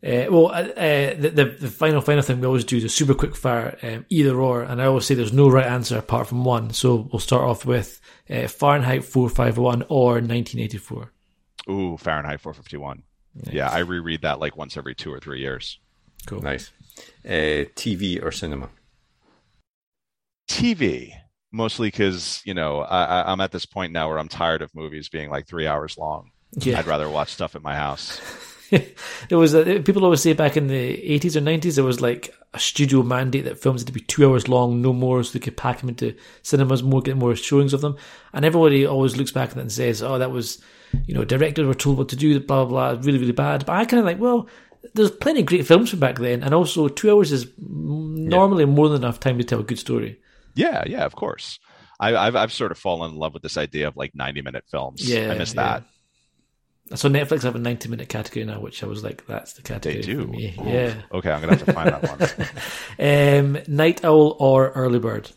Uh, well, uh, uh, the, the the final final thing we always do is a super quick fire um, either or, and I always say there's no right answer apart from one. So we'll start off with uh, Fahrenheit 451 or 1984. Ooh, Fahrenheit 451. Yeah, I reread that like once every two or three years. Cool. Nice. Uh, TV or cinema? TV, mostly because, you know, I, I'm at this point now where I'm tired of movies being like three hours long. Yeah. I'd rather watch stuff at my house. there was a, people always say back in the 80s or 90s there was like a studio mandate that films had to be two hours long, no more, so they could pack them into cinemas more, get more showings of them. And everybody always looks back at that and says, "Oh, that was, you know, directors were told what to do, blah blah blah, really really bad." But I kind of like, well, there's plenty of great films from back then, and also two hours is normally more than enough time to tell a good story. Yeah, yeah, of course. I, I've I've sort of fallen in love with this idea of like 90 minute films. Yeah, I miss yeah. that. So Netflix have a 90 minute category now, which I was like, that's the category They do. Yeah. Okay, I'm gonna have to find that one. Um, Night Owl or Early Bird?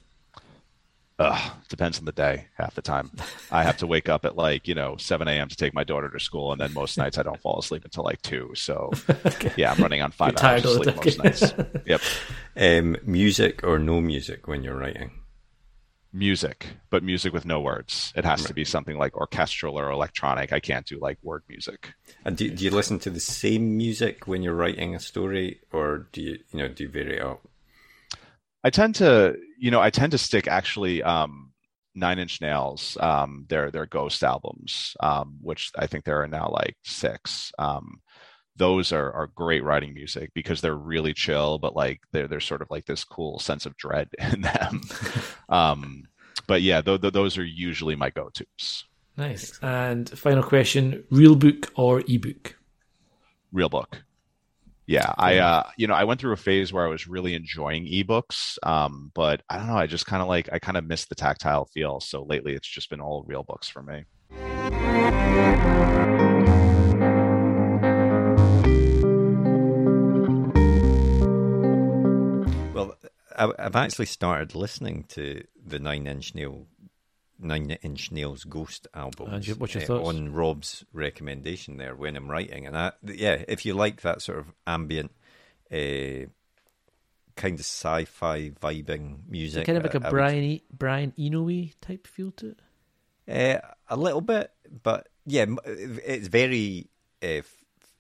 Ugh, depends on the day. Half the time, I have to wake up at like you know 7 a.m. to take my daughter to school, and then most nights I don't fall asleep until like two. So yeah, I'm running on five You're hours of sleep most nights. Yep, Um, music or no music when you're writing? music, but music with no words. It has to be something like orchestral or electronic. I can't do like word music. And do, do you listen to the same music when you're writing a story, or do you, you know, do you vary it up? I tend to, you know, I tend to stick actually um, Nine Inch Nails, um, their their Ghost albums, um, which I think there are now like six. Um, those are are great writing music because they're really chill, but like they're they're sort of like this cool sense of dread in them. um, but yeah, th- th- those are usually my go tos. Nice. And final question: real book or ebook? Real book. Yeah, I uh, you know I went through a phase where I was really enjoying ebooks, um, but I don't know. I just kind of like I kind of miss the tactile feel. So lately, it's just been all real books for me. Well, I, I've actually started listening to the Nine Inch Nail, Nine Inch Nails Ghost album. And your- what's your thoughts? on Rob's recommendation there when I'm writing? And I, yeah, if you like that sort of ambient, uh, kind of sci-fi vibing music, kind of like a Brian e- Brian Eno type feel to it. Uh, a little bit, but yeah, it's very uh,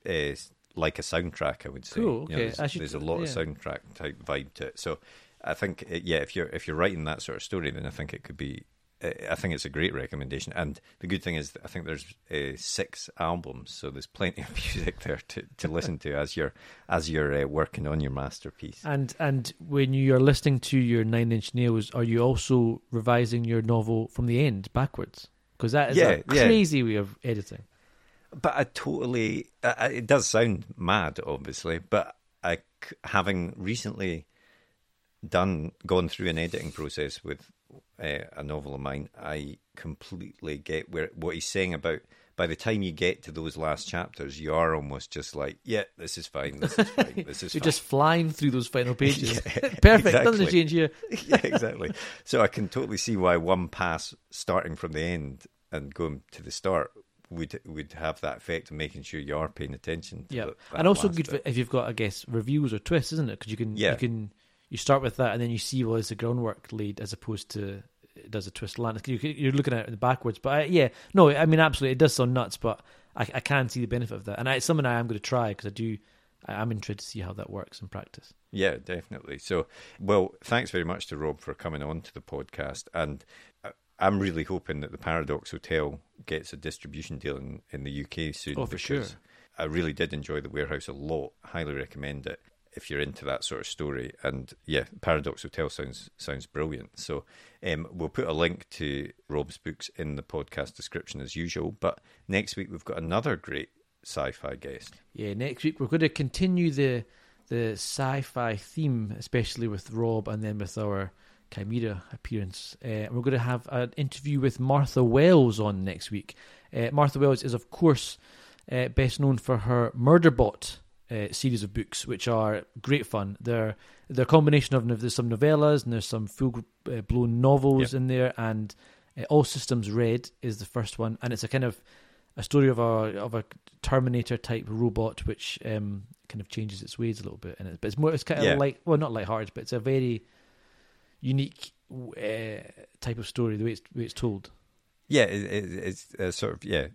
uh, like a soundtrack. I would say. Cool, You know, okay. there's, should- there's a lot of soundtrack type vibe to it. So I think, uh, yeah, if you're if you're writing that sort of story, then I think it could be. I think it's a great recommendation. And the good thing is, I think there's uh, six albums, so there's plenty of music there to, to listen to as you're as you're uh, working on your masterpiece. And and when you are listening to your Nine Inch Nails, are you also revising your novel from the end backwards? Because that is Yeah, a yeah. crazy way of editing. But I totally. Uh, it does sound mad, obviously, but I, having recently done gone through an editing process with uh, a novel of mine, I completely get where what he's saying about. By the time you get to those last chapters, you are almost just like, yeah, this is fine. This is fine. This is You're fine. just flying through those final pages. Yeah, Perfect. Doesn't exactly. it change here? yeah, exactly. So I can totally see why one pass starting from the end and going to the start would would have that effect of making sure you are paying attention. Yeah, and also good bit. if you've got, I guess, reviews or twists, isn't it? Because you can, Yeah. you can, you start with that, and then you see well, it's the groundwork laid as opposed to it does a twist land. You- You're looking at it backwards, but I, yeah, no, I mean, absolutely, it does sound nuts, but I, I can see the benefit of that, and I, it's something I am going to try because I do, I, I'm intrigued to see how that works in practice. Yeah, definitely. So, well, thanks very much to Rob for coming on to the podcast. And I'm really hoping that the Paradox Hotel gets a distribution deal in, in the UK soon. Oh, for sure. I really did enjoy The Warehouse a lot. Highly recommend it if you're into that sort of story. And yeah, Paradox Hotel sounds sounds brilliant. So um, we'll put a link to Rob's books in the podcast description as usual. But next week we've got another great sci-fi guest. Yeah, next week we're going to continue the the sci-fi theme, especially with Rob, and then with our Cymera appearance. Uh, we're going to have an interview with Martha Wells on next week. Uh, Martha Wells is, of course, uh, best known for her Murderbot uh, series of books, which are great fun. They're they're a combination of there's some novellas and there's some full uh, blown novels in there, and uh, All Systems Red is the first one, and it's a kind of a story of a of a Terminator type robot, which um, kind of changes its ways a little bit, and it, but it's more it's kind of Yeah. like well, not lighthearted, but it's a very unique uh, type of story the way it's the way it's told. Yeah, it, it, it's uh, sort of yeah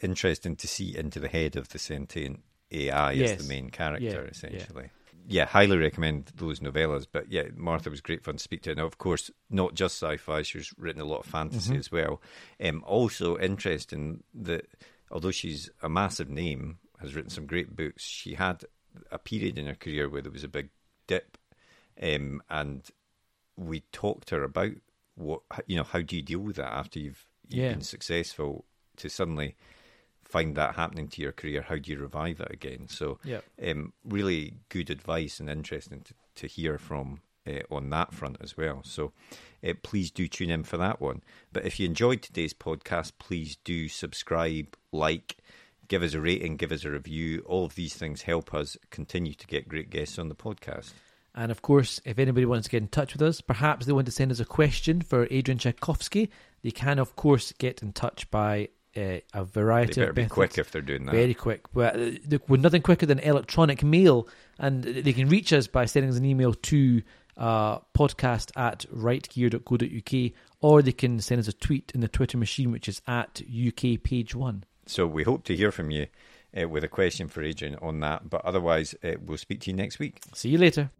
interesting to see into the head of the sentient AI Yes. as the main character, Yeah, yeah. essentially. Yeah. highly recommend those novellas. But yeah, Martha was great fun to speak to. Now, of course, not just sci-fi; she's written a lot of fantasy Mm-hmm. as well. Um, also interesting that although she's a massive name, has written some great books. She had a period in her career where there was a big dip, um, and we talked to her about what you know. How do you deal with that after you've you've Yeah. been successful to suddenly find that happening to your career? How do you revive it again? So, Yeah. um, really good advice and interesting to, to hear from uh, on that front as well. So, uh, please do tune in for that one. But if you enjoyed today's podcast, please do subscribe, like, give us a rating, give us a review. All of these things help us continue to get great guests on the podcast. And of course, if anybody wants to get in touch with us, perhaps they want to send us a question for Adrian Tchaikovsky, they can, of course, get in touch by uh, a They variety better of be methods. quick if they're doing that. Very quick. Well, uh, nothing quicker than electronic mail. And they can reach us by sending us an email to uh, podcast at writegear.co.uk or they can send us a tweet in the Twitter machine, which is at UK page one. So we hope to hear from you uh, with a question for Adrian on that. But otherwise, uh, we'll speak to you next week. See you later.